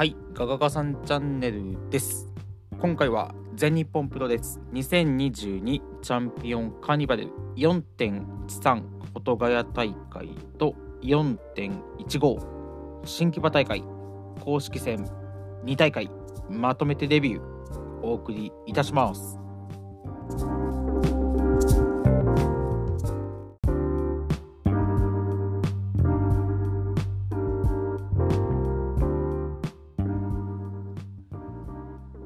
はい、ガガガさんチャンネルです。今回は全日本プロレス2022チャンピオンカーニバル。4.13フォトガヤ大会と4.15新木場大会。公式戦2大会。まとめてレビュー。お送りいたします。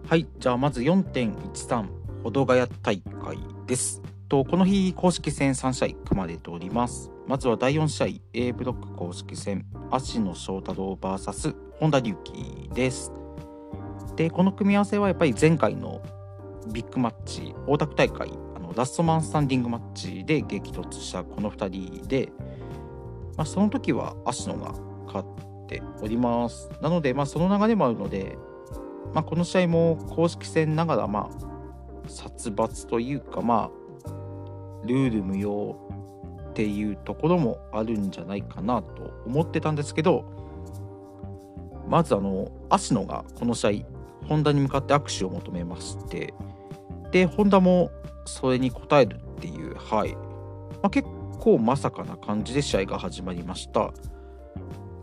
はい、じゃあまず4.13ほどがや大会です。とこの日公式戦3試合組まれております。まずは第4試合 A ブロック公式戦芦野翔太郎 VS 本田隆起です。でこの組み合わせはやっぱり前回のビッグマッチ大田区大会あのラストマンスタンディングマッチで激突したこの2人で、まあ、その時は芦野が勝っております。なので、まあ、その流れもあるのでまあ、この試合も公式戦ながら、まあ、殺伐というか、まあ、ルール無用っていうところもあるんじゃないかなと思ってたんですけど、まず、あの、芦野がこの試合、本田に向かって握手を求めまして、で、本田もそれに応えるっていう、はい。まあ、結構まさかな感じで試合が始まりました。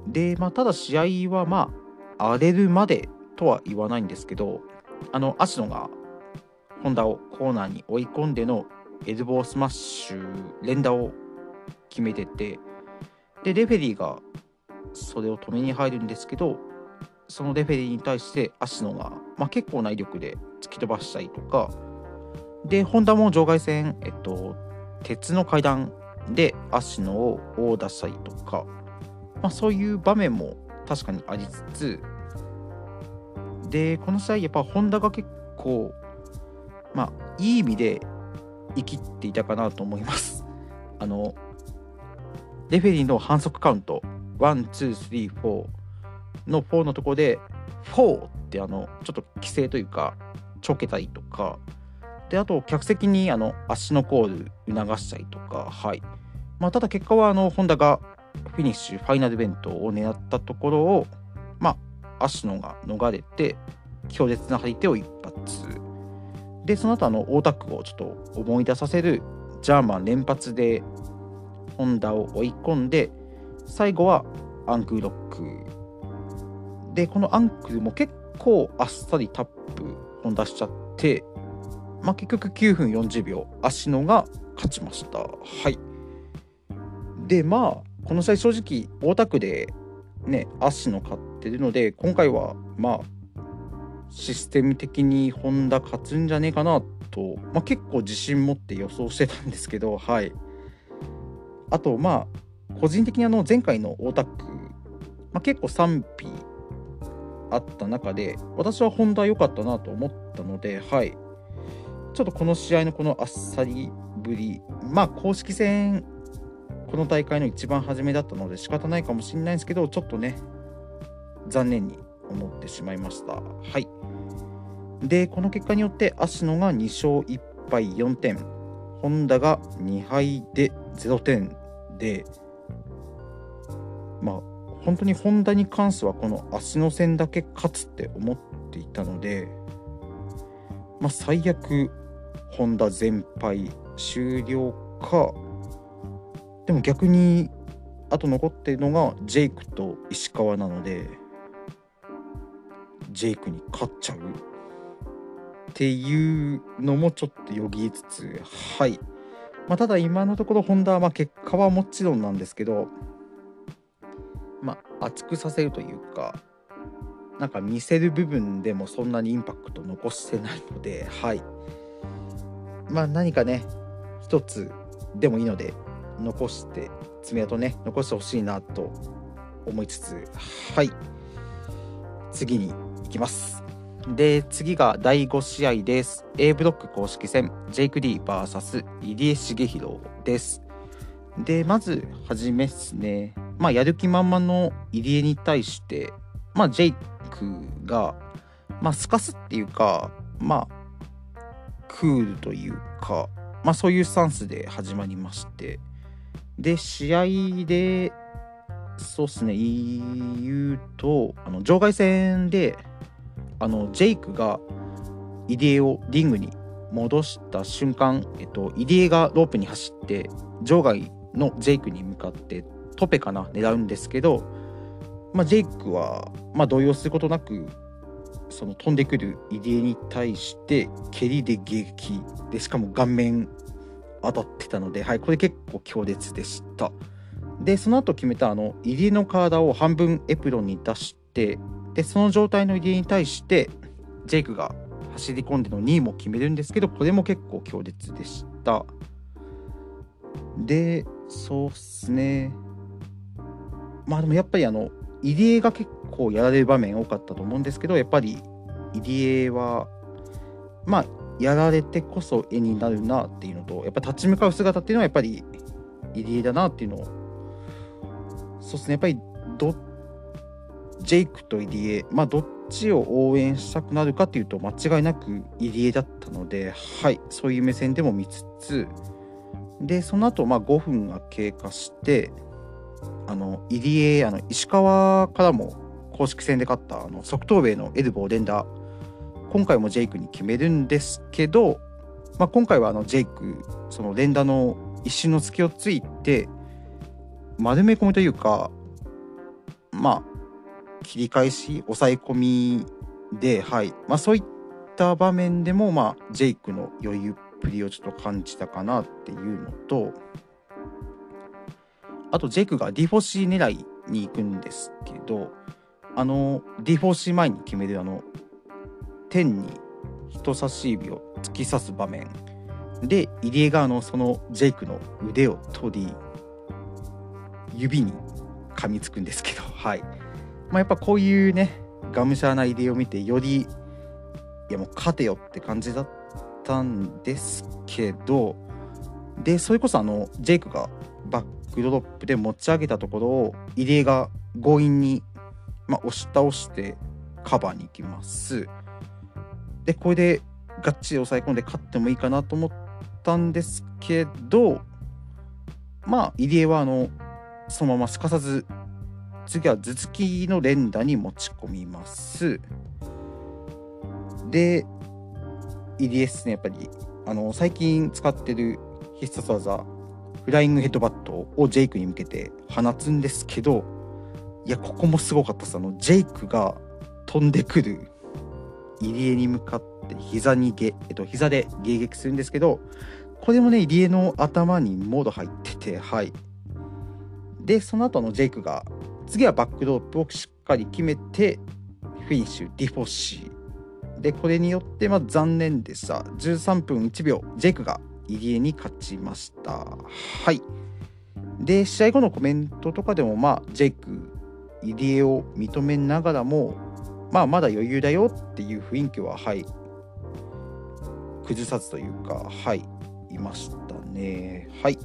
で、まあ、ただ試合は、まあ、荒れるまでとは言わないんですけどあの芦野が本田をコーナーに追い込んでのエルボースマッシュ連打を決めててでレフェリーがそれを止めに入るんですけどそのレフェリーに対して芦野が、まあ、結構な威力で突き飛ばしたりとかで本田も場外戦、えっと、鉄の階段で芦野を殴打したりとか、まあ、そういう場面も確かにありつつでこの試合やっぱホンダが結構まあいい意味で生きっていたかなと思います。あのレフェリーの反則カウント1234の4のところで4ってあのちょっと規制というかちょけたりとかであと客席にあの足のコール促したりとかはい。まあただ結果はあのホンダがフィニッシュファイナルベントを狙ったところを芦野が逃れて強烈な張り手を一発。でその後あの大田区をちょっと思い出させるジャーマン連発で本田を追い込んで最後はアンクルロック。でこのアンクルも結構あっさりタップ本田しちゃって、まあ、結局9分40秒芦野が勝ちました。はい。でまあこの試合正直大田区でね芦野勝ってるので今回はまあシステム的にホンダ勝つんじゃねえかなと、まあ、結構自信持って予想してたんですけどはい。あとまあ個人的にあの前回の大田区、まあ、結構賛否あった中で私はホンダ良かったなと思ったのではい。ちょっとこの試合のこのあっさりぶりまあ公式戦この大会の一番初めだったので仕方ないかもしれないんですけどちょっとね残念に思ってしまいました。はい。でこの結果によって芦野が2勝1敗4点。本田が2敗で0点。でまあ本当に本田に関してはこの芦野戦だけ勝つって思っていたのでまあ最悪本田全敗終了かでも逆にあと残ってるのがジェイクと石川なのでジェイクに勝っちゃう？っていうのもちょっとよぎりつつはい、まあ、ただ今のところホンダはまあ結果はもちろんなんですけどまあ熱くさせるというかなんか見せる部分でもそんなにインパクト残してないのではい。まあ何かね一つでもいいので残して爪痕ね残してほしいなと思いつつはい。次にきます。で次が第5試合です。A ブロック公式戦。ジェイク・リー VS 入江茂弘です。でまずはじめですね。まあやる気満々の入江に対してまあジェイクがまあすかすっていうかまあクールというかまあそういうスタンスで始まりまして。で試合でそうっすね言うとあの場外戦であのジェイクが入江をリングに戻した瞬間、えっと、入江がロープに走って場外のジェイクに向かってトペかな狙うんですけど、まあ、ジェイクは、まあ、動揺することなくその飛んでくる入江に対して蹴りで撃でしかも顔面当たってたので、はい、これ結構強烈でした。でその後決めたあの入江の体を半分エプロンに出してでその状態の入江に対してジェイクが走り込んでの2位も決めるんですけどこれも結構強烈でした。でそうっすね。まあでもやっぱりあの入江が結構やられる場面多かったと思うんですけどやっぱり入江はまあやられてこそ絵になるなっていうのとやっぱ立ち向かう姿っていうのはやっぱり入江だなっていうのをそうですね。やっぱりどジェイクと入江まあどっちを応援したくなるかっていうと間違いなく入江だったのではいそういう目線でも見つつでその後まあ5分が経過してあの入江あの石川からも公式戦で勝ったあの側頭兵のエルボー連打今回もジェイクに決めるんですけど、まあ、今回はあのジェイクその連打の一瞬の隙をついて丸め込みというかまあ切り返し抑え込みで、はい。まあ、そういった場面でも、まあ、ジェイクの余裕っぷりをちょっと感じたかなっていうのとあとジェイクが D4C 狙いに行くんですけどあの D4C 前に決めるあの天に人差し指を突き刺す場面で入江があのそのジェイクの腕を取り指に噛みつくんですけど はいまあ、やっぱこういうねがむしゃらな入江を見てよりいやもう勝てよって感じだったんですけどでそれこそあのジェイクがバックドロップで持ち上げたところを入江が強引に、まあ、押し倒してカバーに行きます。でこれでがっちり抑え込んで勝ってもいいかなと思ったんですけどまあ入江はあのそのまますかさず次は頭突きの連打に持ち込みます。で、入江ですね、やっぱり、あの、最近使ってる必殺技、フライングヘッドバットをジェイクに向けて放つんですけど、いや、ここもすごかったです。あの、ジェイクが飛んでくる入江に向かって膝にげ、えっと、膝で迎撃するんですけど、これもね、入江の頭にモード入ってて、はい。で、その後のジェイクが次はバックドロップをしっかり決めてフィニッシュディフォッシー。でこれによってまあ残念でした。13分1秒ジェイクが入江に勝ちました。はい。で試合後のコメントとかでもまあジェイク入江を認めながらもまあまだ余裕だよっていう雰囲気ははい。崩さずというかはい。いましたね。はい。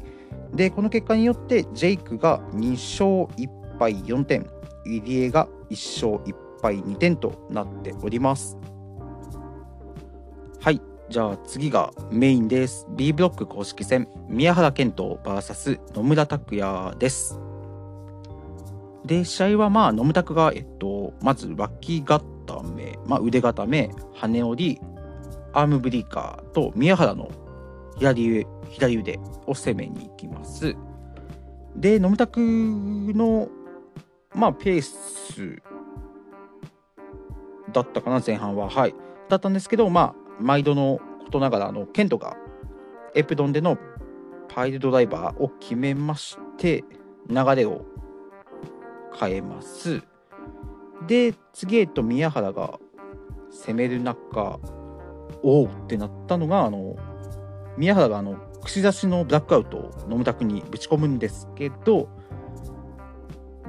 でこの結果によってジェイクが2勝1敗4点、入江が1勝1敗2点となっております。はい、じゃあ次がメインです。B ブロック公式戦、宮原健人 VS 野村拓也です。で、試合はまあ野村拓が、えっと、まず脇固め、まあ、腕固め、羽折り、アームブリーカーと宮原の左左腕を攻めに行きます。で、野村拓のまあ、ペースだったかな、前半は。はい。だったんですけど、まあ、毎度のことながら、あの、ケントがエプドンでのパイルドライバーを決めまして、流れを変えます。で、次へと宮原が攻める中、おおってなったのが、あの、宮原があの、串刺しのブラックアウトをノムタクにぶち込むんですけど、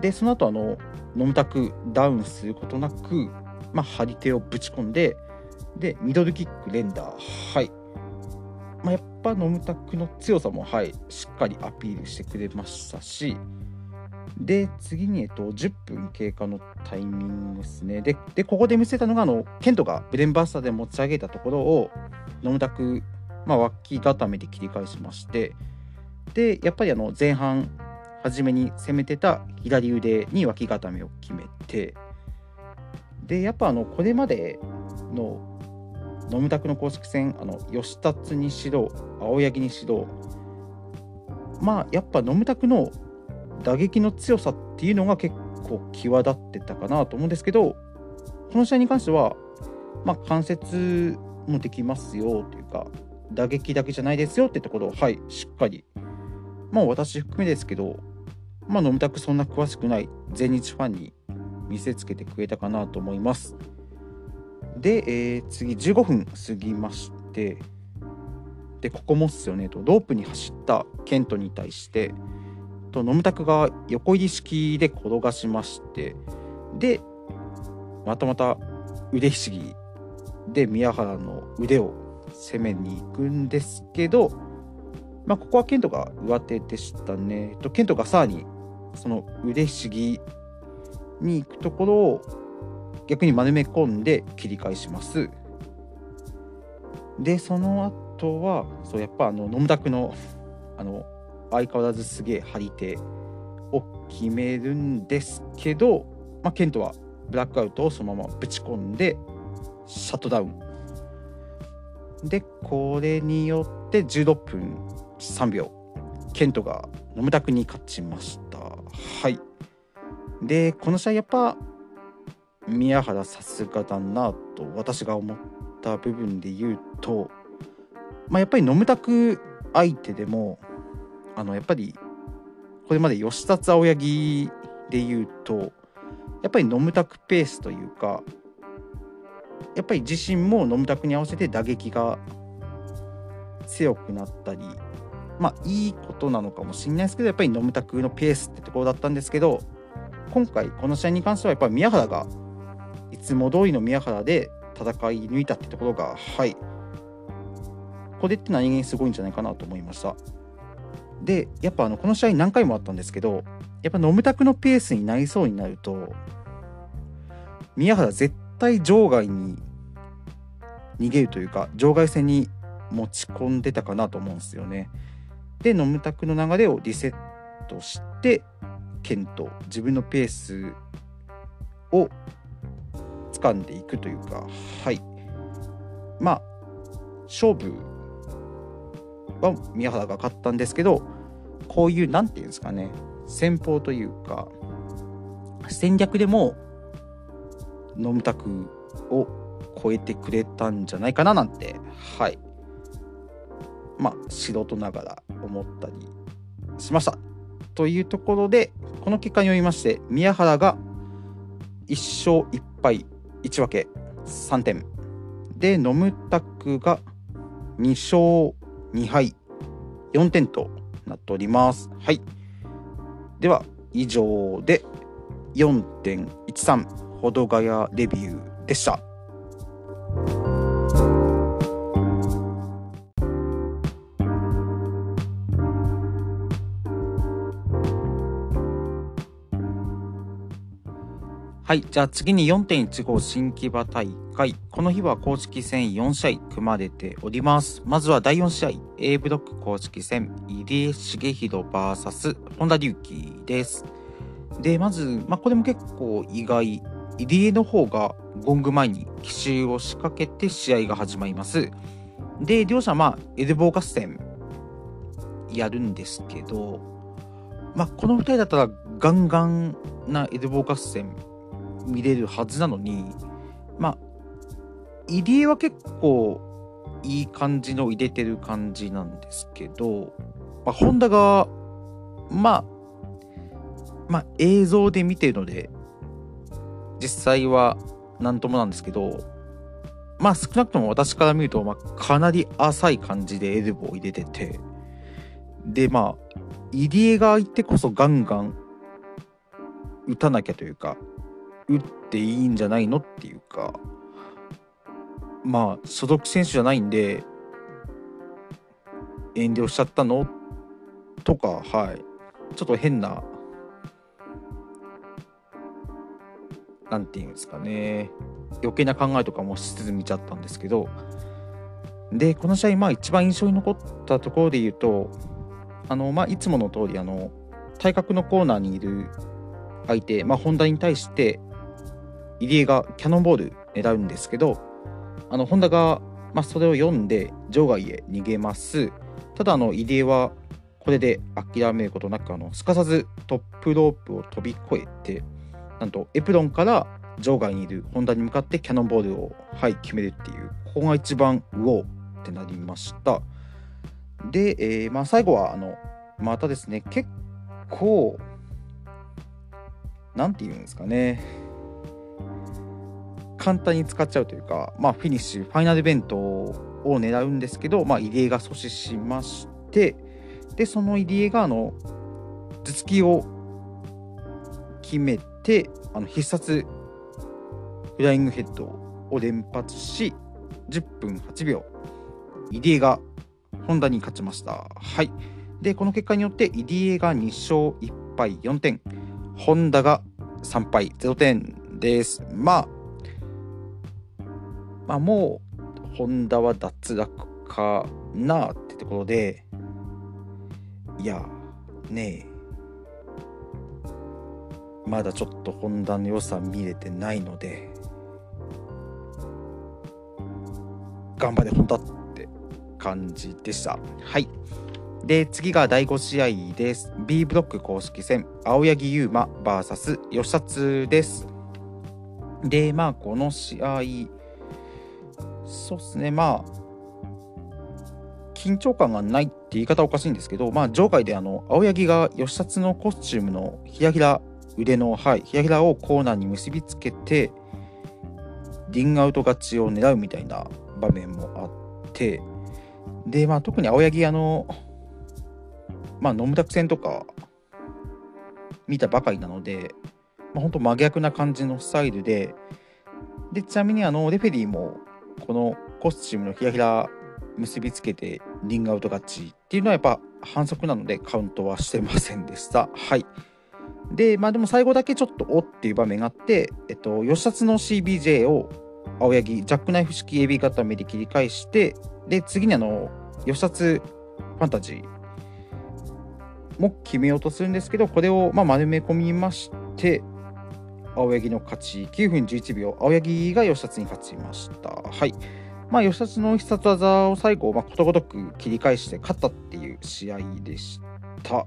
でその後あのノムタクダウンすることなく、まあ、張り手をぶち込んででミドルキック連打。はい、まあ、やっぱノムタクの強さもはいしっかりアピールしてくれましたしで次に、えっと、10分経過のタイミングですね。でここで見せたのがあのケントがブレンバースターで持ち上げたところをノムタク、まあ、脇固めで切り返しましてでやっぱりあの前半初めに攻めてた左腕に脇固めを決めてでやっぱあのこれまでのノムタクの公式戦あの吉達にしろ青柳にしろまあやっぱノムタクの打撃の強さっていうのが結構際立ってたかなと思うんですけどこの試合に関してはまあ関節もできますよというか打撃だけじゃないですよってところはいしっかりまあ私含めですけどまあノムタクそんな詳しくない全日ファンに見せつけてくれたかなと思います。で、えー、次15分過ぎましてでここもっすよねとロープに走ったケントに対してとノムタクが横入り式で転がしましてでまたまた腕ひしぎで宮原の腕を攻めに行くんですけど、まあ、ここはケントが上手でしたね。とケントがさらにその腕ひしぎに行くところを逆に丸め込んで切り返します。で、その後は、そうやっぱあの、ノムダクのあの相変わらずすげえ張り手を決めるんですけど、まあ、ケントはブラックアウトをそのままぶち込んでシャットダウン。で、これによって16分3秒、ケントがノムダクに勝ちました。はい。で、この試合やっぱ宮原さすがだなと私が思った部分で言うと、まあ、やっぱりノムタク相手でもあのやっぱりこれまで吉達青柳で言うとやっぱりノムタクペースというかやっぱり自身もノムタクに合わせて打撃が強くなったりまあいいことなのかもしれないですけどやっぱりノムタクのペースってところだったんですけど今回この試合に関してはやっぱり宮原がいつも通りの宮原で戦い抜いたってところがはい。これって何気にすごいんじゃないかなと思いました。でやっぱあのこの試合何回もあったんですけどやっぱノムタクのペースになりそうになると宮原絶対場外に逃げるというか場外戦に持ち込んでたかなと思うんですよね。でノムタクの流れをリセットしてケント自分のペースを掴んでいくというかはい。まあ勝負は宮原が勝ったんですけどこういう何て言うんですかね戦法というか戦略でもノムタクを超えてくれたんじゃないかななんてはい。まあ素人ながら思ったりしました。というところでこの結果によりまして宮原が1勝1敗1分け3点。でノムタクが2勝2敗4点となっております。はい。では以上で4.13ほどがやレビューでしたはい。じゃあ次に4.15新木場大会。この日は公式戦4試合組まれております。まずは第4試合、A ブロック公式戦、入江茂弘 VS 本田隆起です。で、まず、まあ、これも結構意外。入江の方がゴング前に奇襲を仕掛けて試合が始まります。で、両者、まあ、エルボー合戦やるんですけど、まあ、この2人だったらガンガンなエルボー合戦見れるはずなのにまあ入江は結構いい感じの入れてる感じなんですけど、まあ、ホンダがまあまあ映像で見てるので実際は何ともなんですけどまあ少なくとも私から見ると、まあ、かなり浅い感じでエルボーを入れててでまあ入江が相手こそガンガン打たなきゃというか打っていいんじゃないのっていうかまあ所属選手じゃないんで遠慮しちゃったの？とかはい。ちょっと変ななんていうんですかね。余計な考えとかもしつつ見ちゃったんですけど。でこの試合まあ一番印象に残ったところで言うとあのまあいつもの通りあの対角のコーナーにいる相手、まあ、本田に対して入江がキャノンボール狙うんですけどあの本田が、まあ、それを読んで場外へ逃げます。ただあの入江はこれで諦めることなくあのすかさずトップロープを飛び越えてなんとエプロンから場外にいる本田に向かってキャノンボールを、はい、決めるっていうここが一番うおってなりました。で、えー、まあ、最後はあのまたですね結構何て言うんですかね。簡単に使っちゃうというか、まあ、フィニッシュファイナルイベントを狙うんですけど、まあ、入江が阻止しましてでその入江があの頭突きを決めてあの必殺フライングヘッドを連発し10分8秒。入江が本田に勝ちました。はい。でこの結果によって入江が2勝1敗4点。本田が3敗。0点です。まあ。まあもう本田は脱落かなってところで。いやねえ。まだちょっとホンダの良さ見れてないので頑張れホンダって感じでした。はい。で次が第5試合です。B ブロック公式戦青柳優馬 VS 吉達です。でまあこの試合そうっすね。まあ緊張感がないって言い方おかしいんですけど、まあ、場外であの青柳が吉達のコスチュームのひらひら腕の、はい、ひらひらをコーナーに結びつけて、リングアウト勝ちを狙うみたいな場面もあって、で、まあ、特に青柳、あの、まあ、野村戦とか見たばかりなので、まあ、本当真逆な感じのスタイルで、で、ちなみにあの、レフェリーも、このコスチュームのひらひら結びつけてリングアウト勝ちっていうのはやっぱ反則なのでカウントはしてませんでした。はい。で、まあでも最後だけちょっとおっていう場面があって、えっと、吉達の CBJ を青柳、ジャックナイフ式 AB 固めで切り返して、で、次にあの、吉達ファンタジーも決めようとするんですけど、これをまあ丸め込みまして、青柳の勝ち、9分11秒、青柳が吉達に勝ちました。はい。まあ、吉達の必殺技を最後、まあ、ことごとく切り返して勝ったっていう試合でした。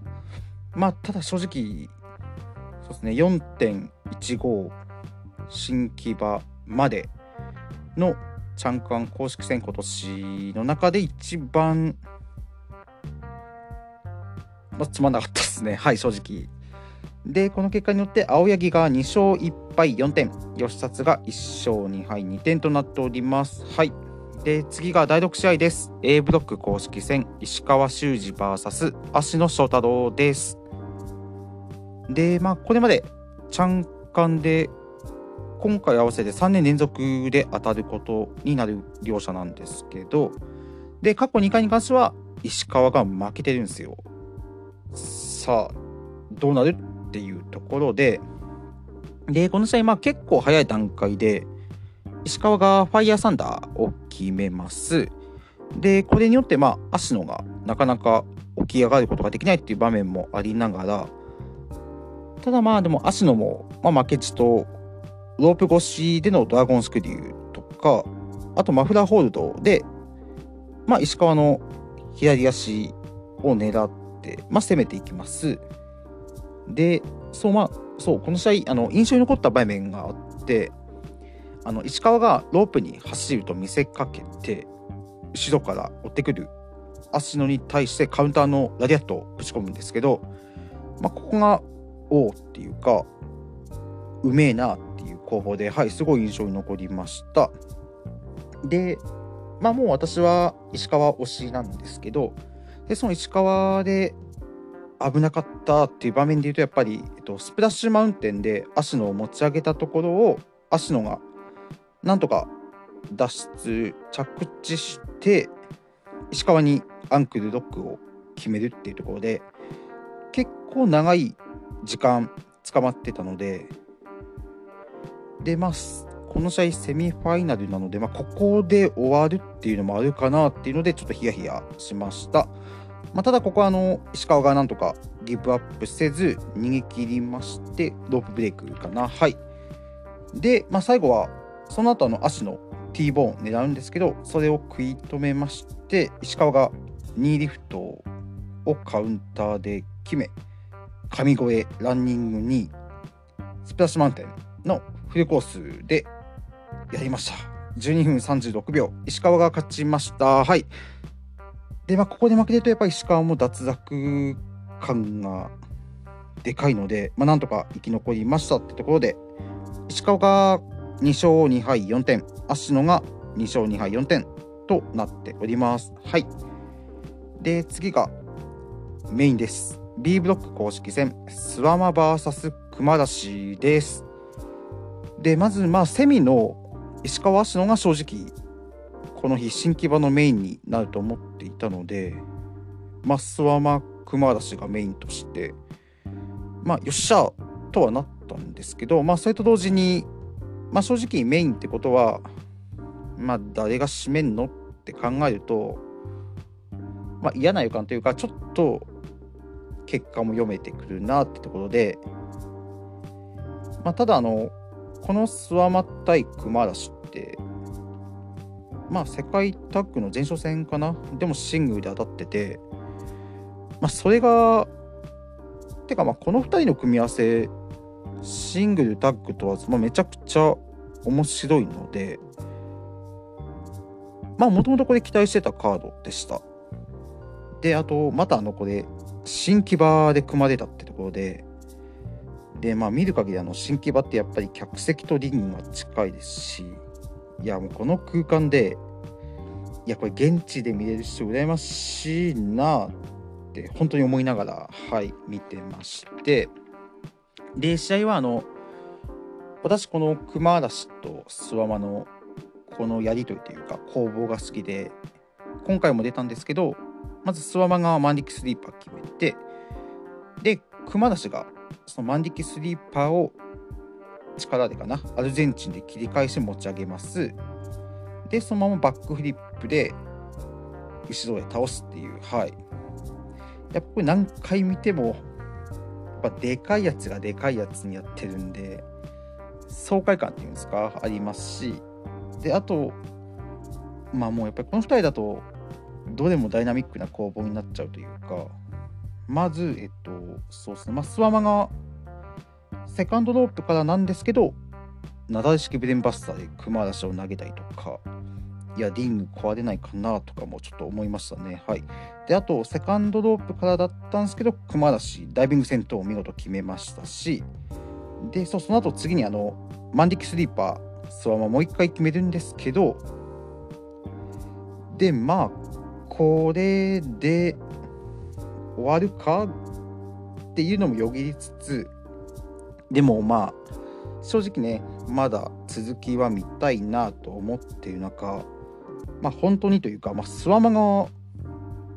まあ、ただ正直、そうですね、4.15新木場までのチャンカン公式戦今年の中で一番、まあ、つまんなかったですね。はい、正直。で、この結果によって青柳が2勝1敗4点、吉達が1勝2敗2点となっております。はい。で、次が第6試合です。A ブロック公式戦、石川修司 VS 芦野翔太郎です。で、まあ、これまで、チャンカンで、今回合わせて3年連続で当たることになる両者なんですけど、で、過去2回に関しては、石川が負けてるんですよ。さあ、どうなるっていうところで、で、この試合、まあ結構早い段階で、石川がファイヤーサンダーを決めます。で、これによって、まあ、芦野がなかなか起き上がることができないっていう場面もありながら、ただまあでも芦野も、まあ、負けじとロープ越しでのドラゴンスクリューとかあとマフラーホールドで、まあ、石川の左足を狙って、まあ、攻めていきます。でそうまあそうこの試合あの印象に残った場面があってあの石川がロープに走ると見せかけて後ろから追ってくる芦野に対してカウンターのラリアットをぶち込むんですけど、まあ、ここがおおっていうかうめえなっていう攻防ではいすごい印象に残りました。でまあもう私は石川推しなんですけどでその石川で危なかったっていう場面で言うとやっぱり、えっと、スプラッシュマウンテンで芦野を持ち上げたところを芦野がなんとか脱出着地して石川にアンクルロックを決めるっていうところで結構長い時間捕まってたので、で、まあ、この試合セミファイナルなので、まあ、ここで終わるっていうのもあるかなっていうので、ちょっとヒヤヒヤしました。まあ、ただここはあの石川がなんとかギブアップせず逃げ切りましてロープブレイクかなはいで、まあ、最後はその後の足の T ボーン狙うんですけどそれを食い止めまして石川が2リフトをカウンターで決め神越ランニングにスプラッシュマウンテンのフルコースでやりました12分36秒石川が勝ちましたはいで、まあ、ここで負けると、やっぱり石川も脱落感がでかいので、まあ、なんとか生き残りましたってところで、石川が2勝2敗4点、芦野が2勝2敗4点となっております。はい。で、次がメインです。B ブロック公式戦、スワマ VS 熊出しです。で、まず、まあ、セミの石川芦野が正直この日新木場のメインになると思っていたのでマスワマ熊嵐がメインとしてまあよっしゃとはなったんですけどまあそれと同時にまあ正直メインってことはまあ誰が締めんのって考えるとまあ嫌な予感というかちょっと結果も読めてくるなってところでまあただあのこのスワマ対熊嵐ってまあ、世界タッグの前哨戦かな？でもシングルで当たってて、まあ、それが、てか、まあ、この2人の組み合わせ、シングル、タッグとは、まあ、めちゃくちゃ面白いので、まあ、もともとこれ期待してたカードでした。で、あと、またあの、これ、新木場で組まれたってところで、で、まあ、見る限り、あの、新木場ってやっぱり客席とリングが近いですし、いやもうこの空間でいやこれ現地で見れる人羨ましいなって本当に思いながらはい見てまして。で試合はあの私この熊嵐と諏訪間のこのやり取りというか攻防が好きで今回も出たんですけどまず諏訪間がマンディックスリーパー決めてで熊嵐がそのマンディックスリーパーを力でかな、アルゼンチンで切り返して持ち上げます。で、そのままバックフリップで後ろへ倒すっていう、はい。やっぱり何回見ても、やっぱでかいやつがでかいやつにやってるんで、爽快感っていうんですか、ありますし、で、あと、まあもうやっぱりこの2人だと、どれもダイナミックな攻防になっちゃうというか、まず、えっと、そうですね、まあ、スワマがセカンドロープからなんですけど、なだれ式ブレンバスターで熊出しを投げたりとか、いや、リング壊れないかなとかもちょっと思いましたね。はい。で、あと、セカンドロープからだったんですけど、熊出し、ダイビング戦闘を見事決めましたし、で、そうその後次にあの、マンディックスリーパー、スワマもう一回決めるんですけど、で、まあ、これで終わるかっていうのもよぎりつつ、でもまあ正直ねまだ続きは見たいなと思っている中まあ本当にというか、まあ、スワマが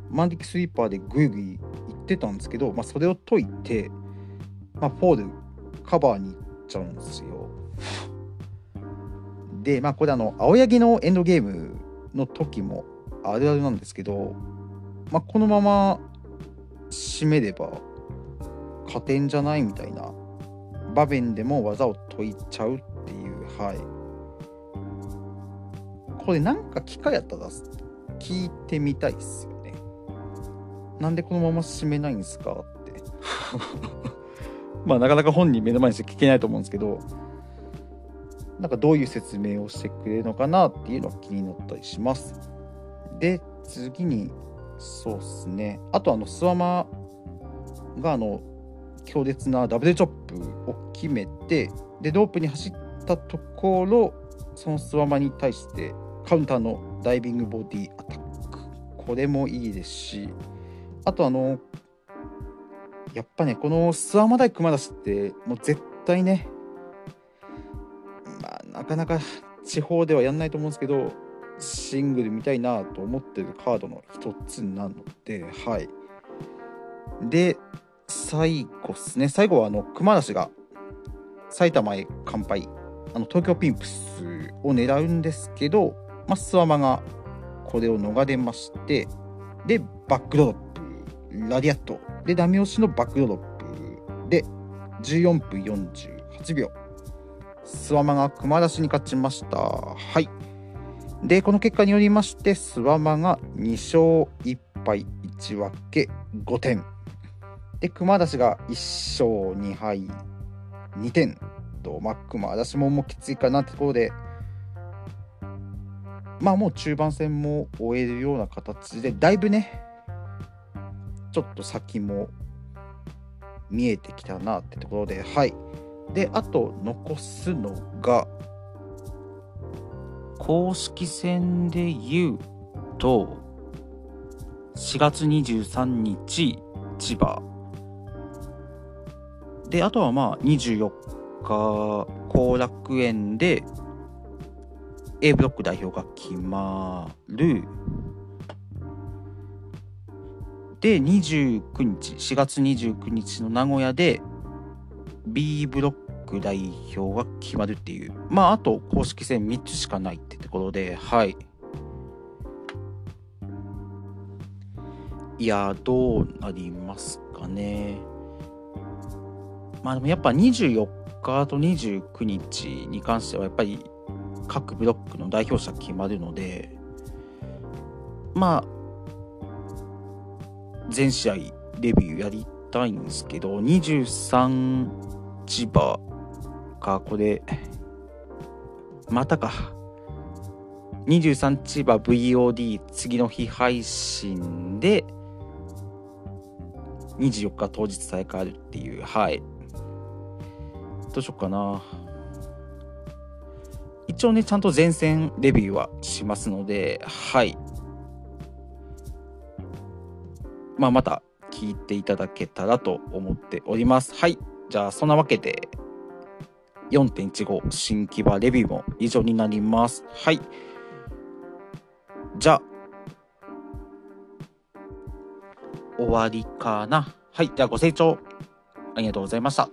マンディックスイーパーでグイグイ行ってたんですけど、まあ、それを解いて、まあ、フォールカバーに行っちゃうんですよ。でまあこれあの青柳のエンドゲームの時もあるあるなんですけど、まあ、このまま締めれば加点じゃないみたいな場面でも技を解いちゃうっていうはい。これなんか機会やったら聞いてみたいっすよね。なんでこのまま進めないんですかって。まあなかなか本人目の前にして聞けないと思うんですけどなんかどういう説明をしてくれるのかなっていうのは気になったりします。で次にそうっすね。あとあのスワマがあの強烈なダブルチョップを決めてでロープに走ったところそのスワマに対してカウンターのダイビングボディアタック。これもいいですしあとあのやっぱねこのスワマ大熊出しってもう絶対ねまあなかなか地方ではやんないと思うんですけどシングル見たいなと思ってるカードの一つなのではいで最後ですね。最後はあの熊梨が埼玉へ乾杯。あの東京ピンプスを狙うんですけど、まあ、スワマがこれを逃れまして、で、バックドロップラディアット。で、ダメ押しのバックドロップで、14分48秒。スワマが熊出しに勝ちました。はい。で、この結果によりまして、スワマが2勝1敗1分け5点。で、熊出しが1勝2敗2点と、まあ、熊出しももうきついかなってところで、まあもう中盤戦も終えるような形で、だいぶね、ちょっと先も見えてきたなってところで、はい。で、あと残すのが、公式戦で言うと、4月23日、千葉。で、あとはまあ24日、後楽園で A ブロック代表が決まる。で、29日、4月29日の名古屋で B ブロック代表が決まるっていう。まあ、あと公式戦3つしかないってところで、はい。いや、どうなりますかね。まあでもやっぱ24日と29日に関してはやっぱり各ブロックの代表者決まるので、まあ、全試合レビューやりたいんですけど、23千葉か、これ、またか。23千葉 VOD 次の日配信で、24日当日再開あるっていう、はい。どうしよっかな。一応ね、ちゃんと前線レビューはしますので、はい。まあ、また聞いていただけたらと思っております。はい。じゃあ、そんなわけで、4.15新木場レビューも以上になります。はい。じゃあ、終わりかな。はい。では、ご清聴ありがとうございました。